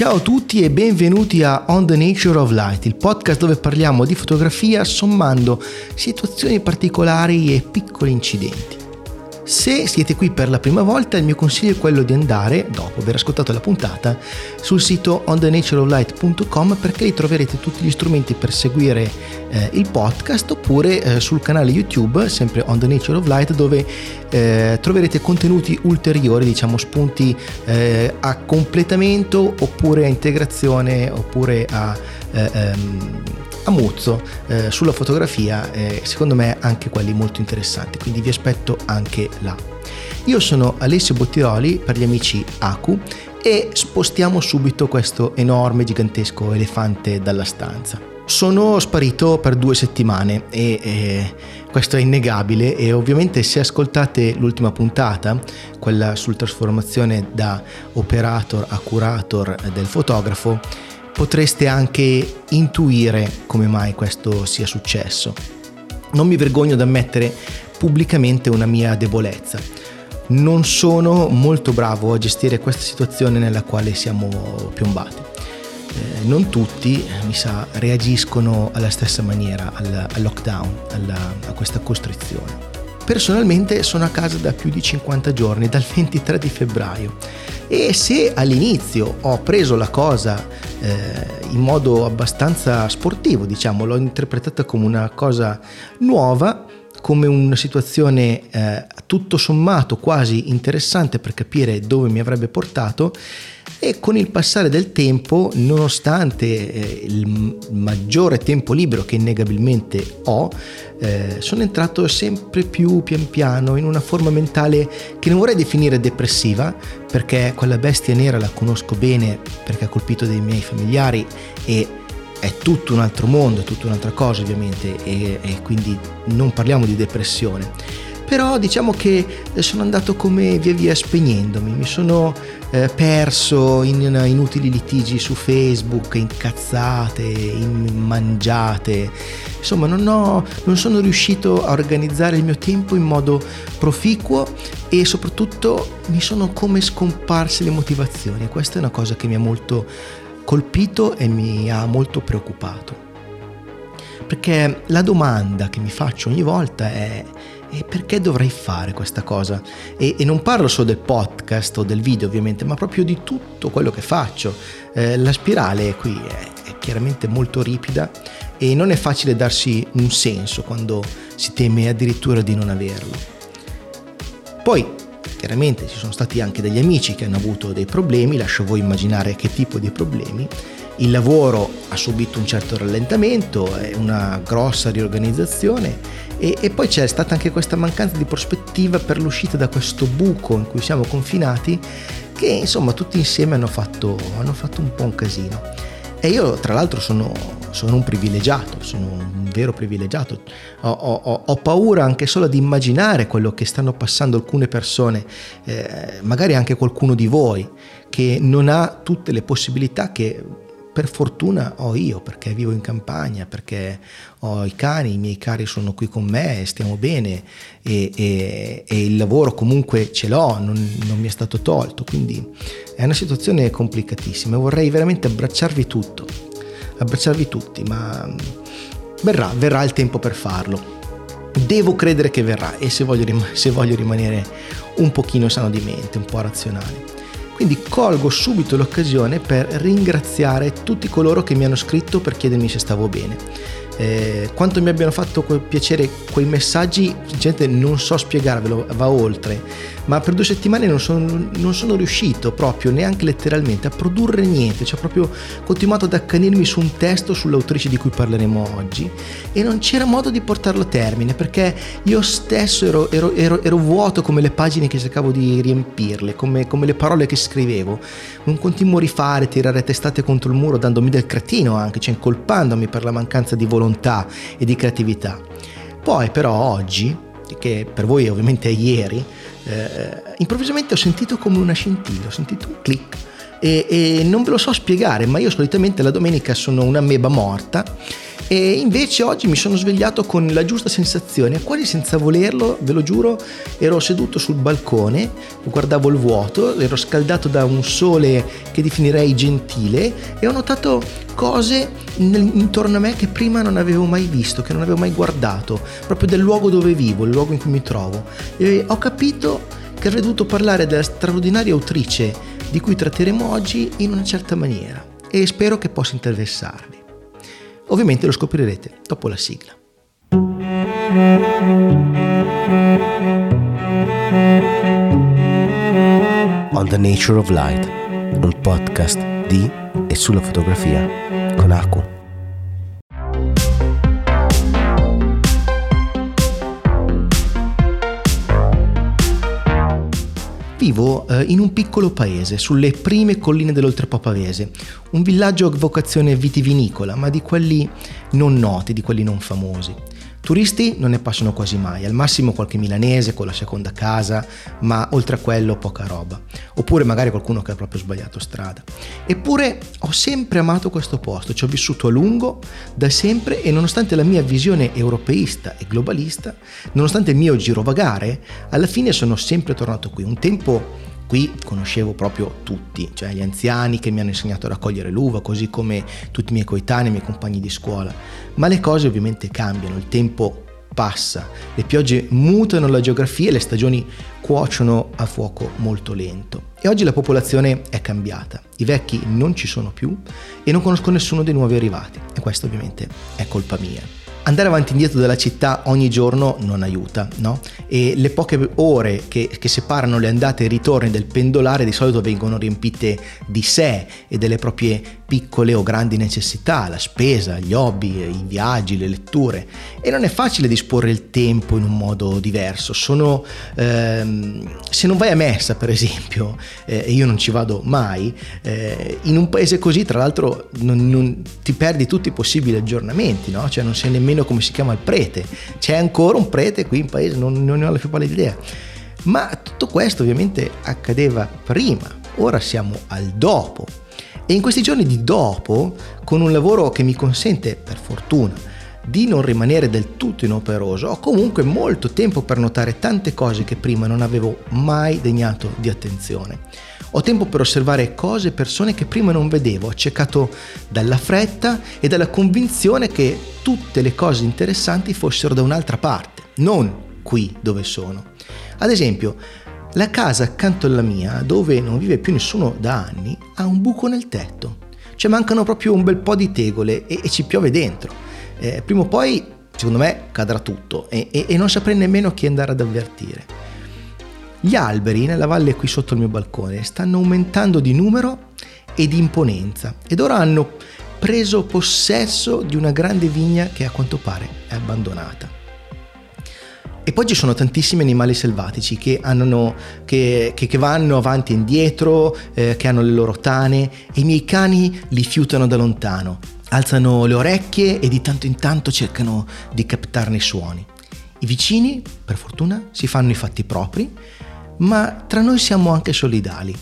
Ciao a tutti e benvenuti a On the Nature of Light, il podcast dove parliamo di fotografia sommando situazioni particolari e piccoli incidenti. Se siete qui per la prima volta, il mio consiglio è quello di andare, dopo aver ascoltato la puntata, sul sito onthenatureoflight.com perché lì troverete tutti gli strumenti per seguire eh, il podcast oppure eh, sul canale YouTube, sempre On the Nature of Light, dove eh, troverete contenuti ulteriori, diciamo spunti eh, a completamento oppure a integrazione oppure a... Eh, ehm, a muzzo eh, sulla fotografia, eh, secondo me anche quelli molto interessanti, quindi vi aspetto anche là. Io sono Alessio Bottiroli per gli amici Aku e spostiamo subito questo enorme, gigantesco elefante dalla stanza. Sono sparito per due settimane e, e questo è innegabile e ovviamente se ascoltate l'ultima puntata, quella sulla trasformazione da operator a curator del fotografo, potreste anche intuire come mai questo sia successo. Non mi vergogno ad ammettere pubblicamente una mia debolezza. Non sono molto bravo a gestire questa situazione nella quale siamo piombati. Eh, non tutti, mi sa, reagiscono alla stessa maniera al, al lockdown, alla, a questa costrizione. Personalmente sono a casa da più di 50 giorni, dal 23 di febbraio e se all'inizio ho preso la cosa eh, in modo abbastanza sportivo, diciamo, l'ho interpretata come una cosa nuova, come una situazione eh, tutto sommato quasi interessante per capire dove mi avrebbe portato e con il passare del tempo, nonostante eh, il maggiore tempo libero che innegabilmente ho, eh, sono entrato sempre più pian piano in una forma mentale che non vorrei definire depressiva, perché quella bestia nera la conosco bene perché ha colpito dei miei familiari e è tutto un altro mondo, è tutta un'altra cosa ovviamente e, e quindi non parliamo di depressione. Però diciamo che sono andato come via via spegnendomi, mi sono eh, perso in, in, inutili litigi su Facebook, incazzate, in mangiate, insomma non, ho, non sono riuscito a organizzare il mio tempo in modo proficuo e soprattutto mi sono come scomparse le motivazioni, questa è una cosa che mi ha molto colpito e mi ha molto preoccupato. Perché la domanda che mi faccio ogni volta è e perché dovrei fare questa cosa? E, e, non parlo solo del podcast o del video ovviamente, ma proprio di tutto quello che faccio. Eh, la spirale qui è, è chiaramente molto ripida e non è facile darsi un senso quando si teme addirittura di non averlo. Poi chiaramente ci sono stati anche degli amici che hanno avuto dei problemi, lascio voi immaginare che tipo di problemi. Il lavoro ha subito un certo rallentamento, una grossa riorganizzazione e, e, poi c'è stata anche questa mancanza di prospettiva per l'uscita da questo buco in cui siamo confinati che insomma tutti insieme hanno fatto, hanno fatto un po' un casino. E io tra l'altro sono, sono un privilegiato, sono un vero privilegiato. Ho, ho, ho, paura anche solo di immaginare quello che stanno passando alcune persone, eh, magari anche qualcuno di voi, che non ha tutte le possibilità che per fortuna ho io perché vivo in campagna, perché ho i cani, i miei cari sono qui con me, stiamo bene e, e, e il lavoro comunque ce l'ho, non, non, mi è stato tolto, quindi è una situazione complicatissima. Vorrei veramente abbracciarvi tutto, abbracciarvi tutti, ma verrà, verrà il tempo per farlo. Devo credere che verrà e se voglio, rim- se voglio rimanere un pochino sano di mente, un po' razionale. Quindi colgo subito l'occasione per ringraziare tutti coloro che mi hanno scritto per chiedermi se stavo bene. Eh, quanto mi abbiano fatto piacere quei messaggi, sinceramente non so spiegarvelo, va oltre, ma per due settimane non sono, non sono riuscito proprio, neanche letteralmente, a produrre niente, cioè proprio continuato ad accanirmi su un testo sull'autrice di cui parleremo oggi. E non c'era modo di portarlo a termine perché io stesso ero, ero, ero, ero vuoto come le pagine che cercavo di riempirle, come, come le parole che scrivevo, un continuo rifare, tirare testate contro il muro dandomi del cretino anche, cioè incolpandomi per la mancanza di volontà e di creatività. Poi però oggi, che per voi ovviamente è ieri, eh, improvvisamente ho sentito come una scintilla, ho sentito un click e, e non ve lo so spiegare, ma io solitamente la domenica sono una meba morta e invece oggi mi sono svegliato con la giusta sensazione, quasi senza volerlo, ve lo giuro, ero seduto sul balcone, guardavo il vuoto, ero scaldato da un sole che definirei gentile e ho notato cose intorno a me che prima non avevo mai visto, che non avevo mai guardato, proprio del luogo dove vivo, il luogo in cui mi trovo. E ho capito che avrei dovuto parlare della straordinaria autrice di cui tratteremo oggi in una certa maniera e spero che possa interessarvi. Ovviamente lo scoprirete dopo la sigla. On the Nature of Light, un podcast di e sulla fotografia con Aku. Vivo eh, in un piccolo paese, sulle prime colline dell'Oltrepo Pavese, un villaggio a vocazione vitivinicola, ma di quelli non noti, di quelli non famosi. Turisti non ne passano quasi mai, al massimo qualche milanese con la seconda casa, ma oltre a quello poca roba. Oppure magari qualcuno che ha proprio sbagliato strada. Eppure ho sempre amato questo posto, ci ho vissuto a lungo, da sempre e nonostante la mia visione europeista e globalista, nonostante il mio girovagare, alla fine sono sempre tornato qui. Un tempo Qui conoscevo proprio tutti, cioè gli anziani che mi hanno insegnato a raccogliere l'uva, così come tutti i miei coetanei, i miei compagni di scuola. Ma le cose ovviamente cambiano, il tempo passa, le piogge mutano la geografia e le stagioni cuociono a fuoco molto lento. E oggi la popolazione è cambiata, i vecchi non ci sono più e non conosco nessuno dei nuovi arrivati e questo ovviamente è colpa mia andare avanti e indietro dalla città ogni giorno non aiuta, no? E le poche ore che, che, separano le andate e i ritorni del pendolare di solito vengono riempite di sé e delle proprie piccole o grandi necessità, la spesa, gli hobby, i viaggi, le letture. E non è facile disporre il tempo in un modo diverso. Sono, ehm, se non vai a messa, per esempio, eh, io non ci vado mai, eh, in un paese così, tra l'altro, non, non, ti perdi tutti i possibili aggiornamenti, no? Cioè non sai nemmeno nemmeno come si chiama il prete. C'è ancora un prete qui in paese, non, non ne ho la più pallida idea. Ma tutto questo ovviamente accadeva prima, ora siamo al dopo. E in questi giorni di dopo, con un lavoro che mi consente, per fortuna, di non rimanere del tutto inoperoso, ho comunque molto tempo per notare tante cose che prima non avevo mai degnato di attenzione. Ho tempo per osservare cose e persone che prima non vedevo, accecato dalla fretta e dalla convinzione che tutte le cose interessanti fossero da un'altra parte, non qui dove sono. Ad esempio, la casa accanto alla mia, dove non vive più nessuno da anni, ha un buco nel tetto. Cioè mancano proprio un bel po' di tegole e, e ci piove dentro. Eh, prima o poi, secondo me, cadrà tutto e, e, e non saprei nemmeno chi andare ad avvertire. Gli alberi nella valle qui sotto il mio balcone stanno aumentando di numero e di imponenza ed ora hanno preso possesso di una grande vigna che a quanto pare è abbandonata. E poi ci sono tantissimi animali selvatici che, hanno, che, che, che vanno avanti e indietro, eh, che hanno le loro tane e i miei cani li fiutano da lontano, alzano le orecchie e di tanto in tanto cercano di captarne i suoni. I vicini, per fortuna, si fanno i fatti propri ma tra noi siamo anche solidali.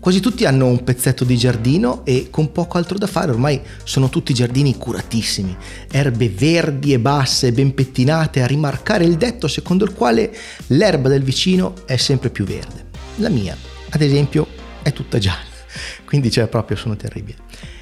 Quasi tutti hanno un pezzetto di giardino e con poco altro da fare ormai sono tutti giardini curatissimi, erbe verdi e basse, ben pettinate a rimarcare il detto secondo il quale l'erba del vicino è sempre più verde. La mia, ad esempio, è tutta gialla, quindi cioè proprio sono terribile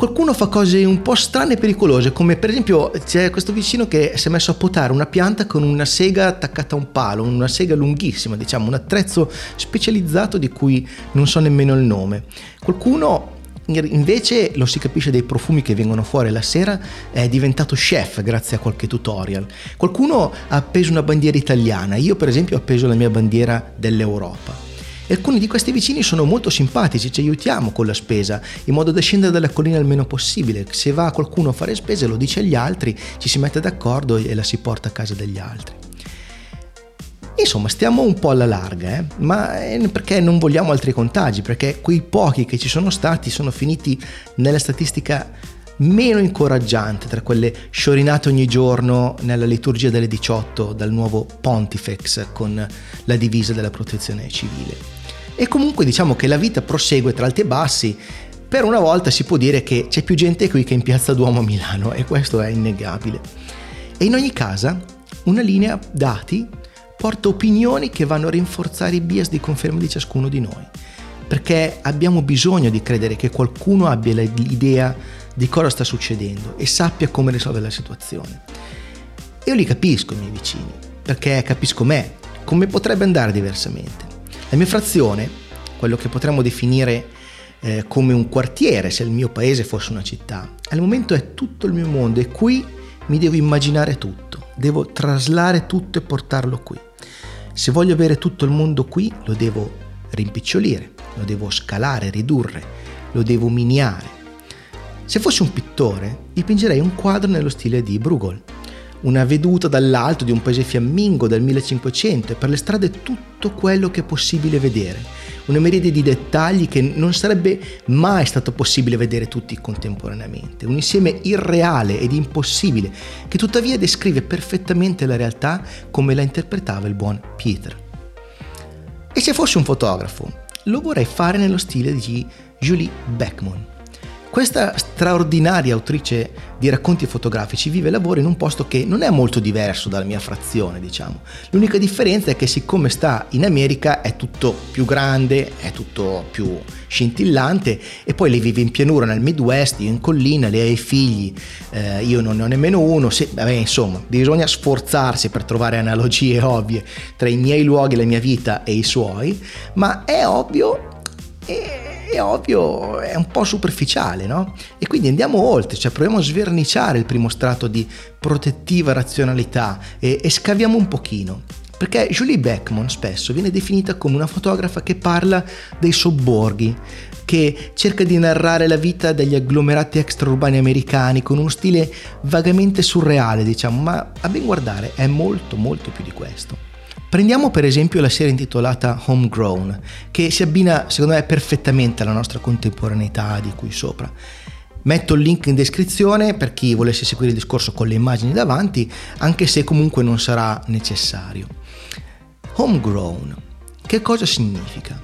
qualcuno fa cose un po' strane e pericolose, come per esempio c'è questo vicino che si è messo a potare una pianta con una sega attaccata a un palo, una sega lunghissima, diciamo, un attrezzo specializzato di cui non so nemmeno il nome. Qualcuno invece lo si capisce dai profumi che vengono fuori la sera è diventato chef grazie a qualche tutorial qualcuno ha appeso una bandiera italiana io per esempio ho appeso la mia bandiera dell'Europa alcuni di questi vicini sono molto simpatici, ci aiutiamo con la spesa, in modo da scendere dalla collina il meno possibile. Se va qualcuno a fare spese lo dice agli altri, ci si mette d'accordo e la si porta a casa degli altri. Insomma, stiamo un po' alla larga, eh? ma perché non vogliamo altri contagi, perché quei pochi che ci sono stati sono finiti nella statistica meno incoraggiante tra quelle sciorinate ogni giorno nella liturgia delle 18 dal nuovo Pontifex con la divisa della protezione civile. E comunque diciamo che la vita prosegue tra alti e bassi. Per una volta si può dire che c'è più gente qui che in Piazza Duomo a Milano e questo è innegabile. E in ogni caso, una linea dati porta opinioni che vanno a rinforzare i bias di conferma di ciascuno di noi. Perché abbiamo bisogno di credere che qualcuno abbia l'idea di cosa sta succedendo e sappia come risolvere la situazione. Io li capisco i miei vicini, perché capisco me, come potrebbe andare diversamente. La mia frazione, quello che potremmo definire eh, come un quartiere se il mio paese fosse una città, al momento è tutto il mio mondo e qui mi devo immaginare tutto, devo traslare tutto e portarlo qui. Se voglio avere tutto il mondo qui, lo devo rimpicciolire, lo devo scalare, ridurre, lo devo miniare. Se fossi un pittore, dipingerei un quadro nello stile di Bruegel, una veduta dall'alto di un paese fiammingo del 1500 e per le strade tutto quello che è possibile vedere, una miriade di dettagli che non sarebbe mai stato possibile vedere tutti contemporaneamente, un insieme irreale ed impossibile che tuttavia descrive perfettamente la realtà come la interpretava il buon Peter. E se fossi un fotografo, lo vorrei fare nello stile di Julie Beckman questa straordinaria autrice di racconti fotografici vive e lavora in un posto che non è molto diverso dalla mia frazione, diciamo. L'unica differenza è che siccome sta in America è tutto più grande, è tutto più scintillante e poi lei vive in pianura nel Midwest, io in collina, lei ha i figli, eh, io non ne ho nemmeno uno, se, vabbè, insomma, bisogna sforzarsi per trovare analogie ovvie tra i miei luoghi, la mia vita e i suoi, ma è ovvio... E è ovvio, è un po' superficiale, no? E quindi andiamo oltre, cioè proviamo a sverniciare il primo strato di protettiva razionalità e, e scaviamo un pochino. Perché Julie Beckman spesso viene definita come una fotografa che parla dei sobborghi, che cerca di narrare la vita degli agglomerati extraurbani americani con uno stile vagamente surreale, diciamo, ma a ben guardare è molto molto più di questo. Prendiamo per esempio la serie intitolata Homegrown, che si abbina secondo me perfettamente alla nostra contemporaneità di qui sopra. Metto il link in descrizione per chi volesse seguire il discorso con le immagini davanti, anche se comunque non sarà necessario. Homegrown, che cosa significa?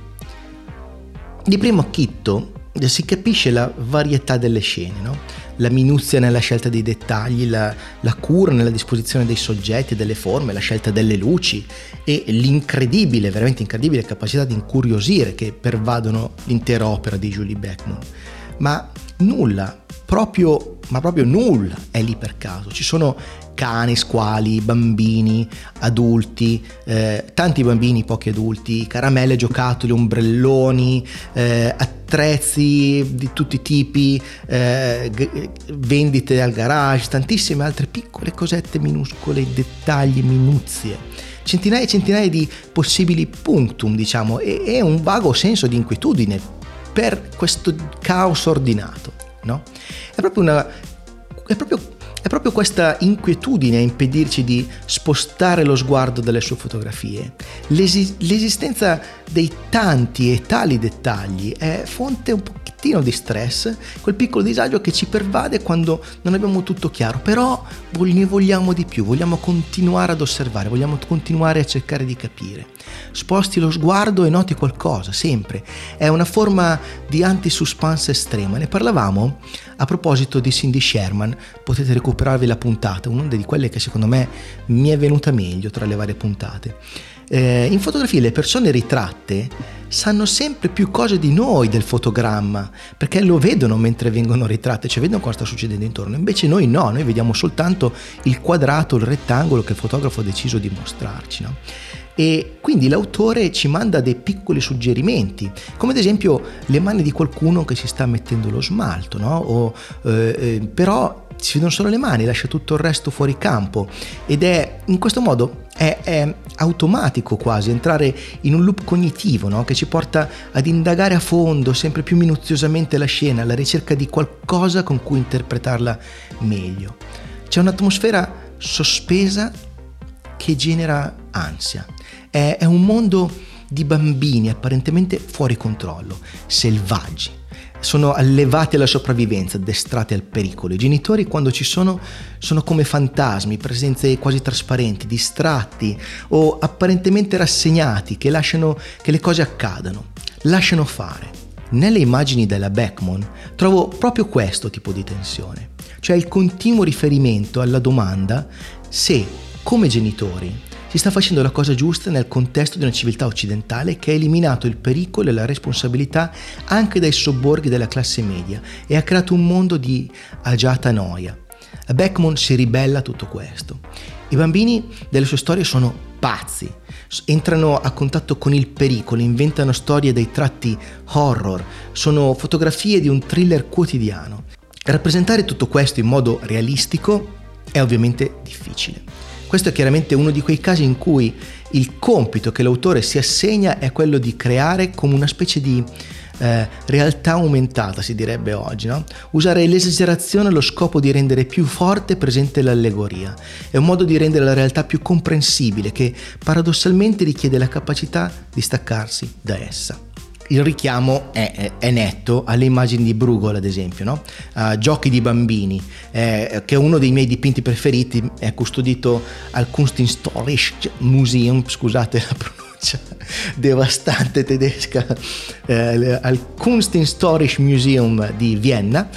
Di primo acchitto si capisce la varietà delle scene, no? La minuzia nella scelta dei dettagli, la, la, cura nella disposizione dei soggetti delle forme, la scelta delle luci e l'incredibile, veramente incredibile capacità di incuriosire che pervadono l'intera opera di Julie Beckman. Ma nulla, proprio, ma proprio nulla è lì per caso. Ci sono cani, squali, bambini, adulti, eh, tanti bambini, pochi adulti, caramelle, giocattoli, ombrelloni, eh, attrezzi di tutti i tipi, eh, g- vendite al garage, tantissime altre piccole cosette minuscole, dettagli, minuzie. Centinaia e centinaia di possibili punctum, diciamo, e, e un vago senso di inquietudine per questo caos ordinato. No? È proprio una è proprio proprio questa inquietudine a impedirci di spostare lo sguardo dalle sue fotografie. L'esi- l'esistenza dei tanti e tali dettagli è fonte un pochettino di stress, quel piccolo disagio che ci pervade quando non abbiamo tutto chiaro, però ne vogliamo di più, vogliamo continuare ad osservare, vogliamo continuare a cercare di capire. Sposti lo sguardo e noti qualcosa, sempre. È una forma di anti-suspense estrema. Ne parlavamo a proposito di Cindy Sherman, potete recuperarvi la puntata, una di quelle che secondo me mi è venuta meglio tra le varie puntate. Eh, in fotografia le persone ritratte sanno sempre più cose di noi del fotogramma, perché lo vedono mentre vengono ritratte, cioè vedono cosa sta succedendo intorno. Invece noi no, noi vediamo soltanto il quadrato, il rettangolo che il fotografo ha deciso di mostrarci. No? E quindi l'autore ci manda dei piccoli suggerimenti, come ad esempio le mani di qualcuno che si sta mettendo lo smalto, no? o, eh, eh, però si vedono solo le mani, lascia tutto il resto fuori campo ed è in questo modo è, è automatico quasi entrare in un loop cognitivo no? che ci porta ad indagare a fondo sempre più minuziosamente la scena alla ricerca di qualcosa con cui interpretarla meglio. C'è un'atmosfera sospesa che genera ansia. È, è un mondo di bambini apparentemente fuori controllo, selvaggi sono allevati alla sopravvivenza, addestrati al pericolo. I genitori quando ci sono sono come fantasmi, presenze quasi trasparenti, distratti o apparentemente rassegnati che lasciano che le cose accadano. lasciano fare. Nelle immagini della Beckman trovo proprio questo tipo di tensione, cioè il continuo riferimento alla domanda se, come genitori, si sta facendo la cosa giusta nel contesto di una civiltà occidentale che ha eliminato il pericolo e la responsabilità anche dai sobborghi della classe media e ha creato un mondo di agiata noia. Beckman si ribella a tutto questo. I bambini delle sue storie sono pazzi, entrano a contatto con il pericolo, inventano storie dai tratti horror, sono fotografie di un thriller quotidiano. Rappresentare tutto questo in modo realistico è ovviamente difficile. Questo è chiaramente uno di quei casi in cui il compito che l'autore si assegna è quello di creare come una specie di eh, realtà aumentata, si direbbe oggi, no? usare l'esagerazione allo scopo di rendere più forte e presente l'allegoria. È un modo di rendere la realtà più comprensibile che paradossalmente richiede la capacità di staccarsi da essa il richiamo è, è, netto alle immagini di Bruegel, ad esempio, no? uh, Giochi di bambini, eh, che è uno dei miei dipinti preferiti, è custodito al Kunsthistorisches Museum, scusate la pronuncia devastante tedesca, eh, al Kunsthistorisches Museum di Vienna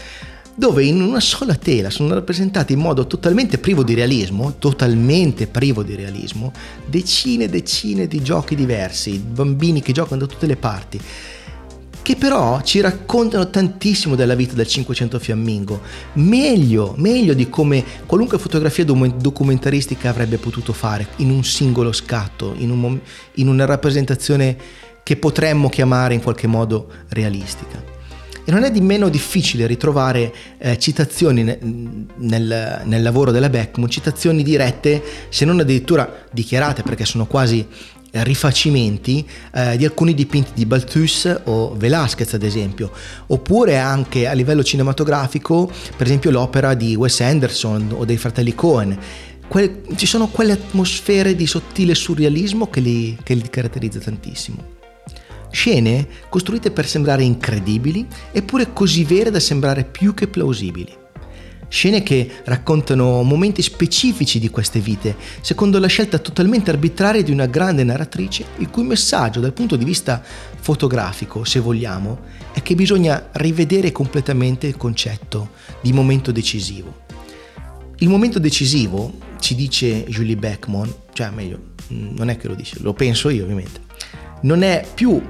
dove in una sola tela sono rappresentati in modo totalmente privo di realismo, totalmente privo di realismo, decine e decine di giochi diversi, bambini che giocano da tutte le parti, che però ci raccontano tantissimo della vita del 500 fiammingo, meglio, meglio di come qualunque fotografia documentaristica avrebbe potuto fare in un singolo scatto, in, un, in una rappresentazione che potremmo chiamare in qualche modo realistica. E non è di meno difficile ritrovare eh, citazioni ne, nel, nel, lavoro della Beckman, citazioni dirette, se non addirittura dichiarate, perché sono quasi eh, rifacimenti eh, di alcuni dipinti di Balthus o Velázquez ad esempio, oppure anche a livello cinematografico, per esempio l'opera di Wes Anderson o dei fratelli Cohen. Que- ci sono quelle atmosfere di sottile surrealismo che li, che li caratterizza tantissimo. Scene costruite per sembrare incredibili eppure così vere da sembrare più che plausibili. Scene che raccontano momenti specifici di queste vite, secondo la scelta totalmente arbitraria di una grande narratrice, il cui messaggio dal punto di vista fotografico, se vogliamo, è che bisogna rivedere completamente il concetto di momento decisivo. Il momento decisivo, ci dice Julie Beckman, cioè meglio, non è che lo dice, lo penso io ovviamente, non è più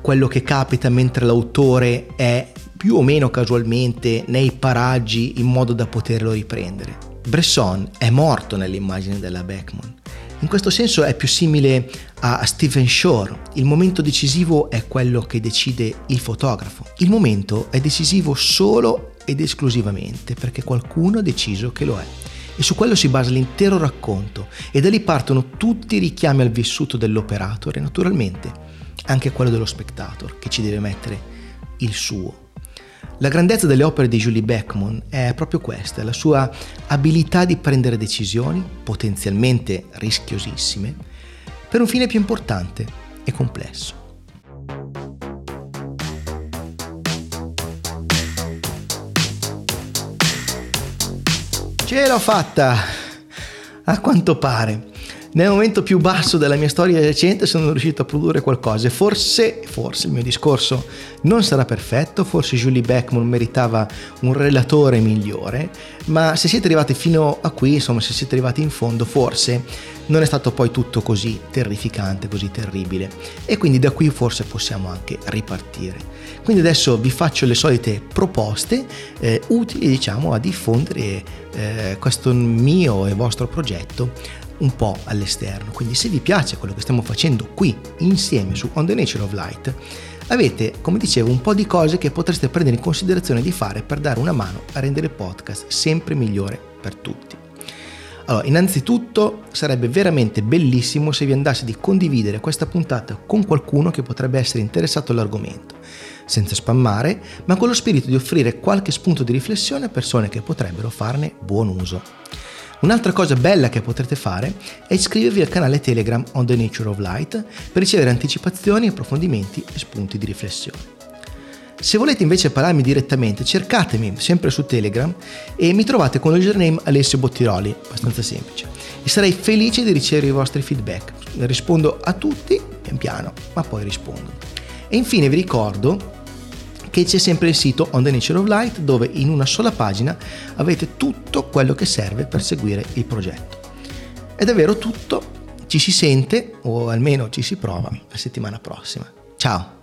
quello che capita mentre l'autore è più o meno casualmente nei paraggi in modo da poterlo riprendere. Bresson è morto nell'immagine della Beckman. In questo senso è più simile a Stephen Shore. Il momento decisivo è quello che decide il fotografo. Il momento è decisivo solo ed esclusivamente perché qualcuno ha deciso che lo è. E su quello si basa l'intero racconto e da lì partono tutti i richiami al vissuto dell'operatore, naturalmente anche quello dello spectator, che ci deve mettere il suo. La grandezza delle opere di Julie Beckman è proprio questa, la sua abilità di prendere decisioni, potenzialmente rischiosissime, per un fine più importante e complesso. Ce l'ho fatta! A quanto pare nel momento più basso della mia storia recente sono riuscito a produrre qualcosa e forse, forse il mio discorso non sarà perfetto, forse Julie Beckman meritava un relatore migliore, ma se siete arrivati fino a qui, insomma se siete arrivati in fondo, forse non è stato poi tutto così terrificante, così terribile e quindi da qui forse possiamo anche ripartire. Quindi adesso vi faccio le solite proposte eh, utili diciamo a diffondere eh, questo mio e vostro progetto un po' all'esterno. Quindi se vi piace quello che stiamo facendo qui insieme su On the Nature of Light, avete, come dicevo, un po' di cose che potreste prendere in considerazione di fare per dare una mano a rendere il podcast sempre migliore per tutti. Allora, innanzitutto sarebbe veramente bellissimo se vi andasse di condividere questa puntata con qualcuno che potrebbe essere interessato all'argomento, senza spammare, ma con lo spirito di offrire qualche spunto di riflessione a persone che potrebbero farne buon uso. Un'altra cosa bella che potrete fare è iscrivervi al canale Telegram On the Nature of Light per ricevere anticipazioni, approfondimenti e spunti di riflessione. Se volete invece parlarmi direttamente, cercatemi sempre su Telegram e mi trovate con il username Alessio Bottiroli, abbastanza semplice. E sarei felice di ricevere i vostri feedback. Rispondo a tutti pian piano, ma poi rispondo. E infine vi ricordo che c'è sempre il sito On the Nature of Light dove in una sola pagina avete tutto quello che serve per seguire il progetto. È davvero tutto, ci si sente o almeno ci si prova la settimana prossima. Ciao!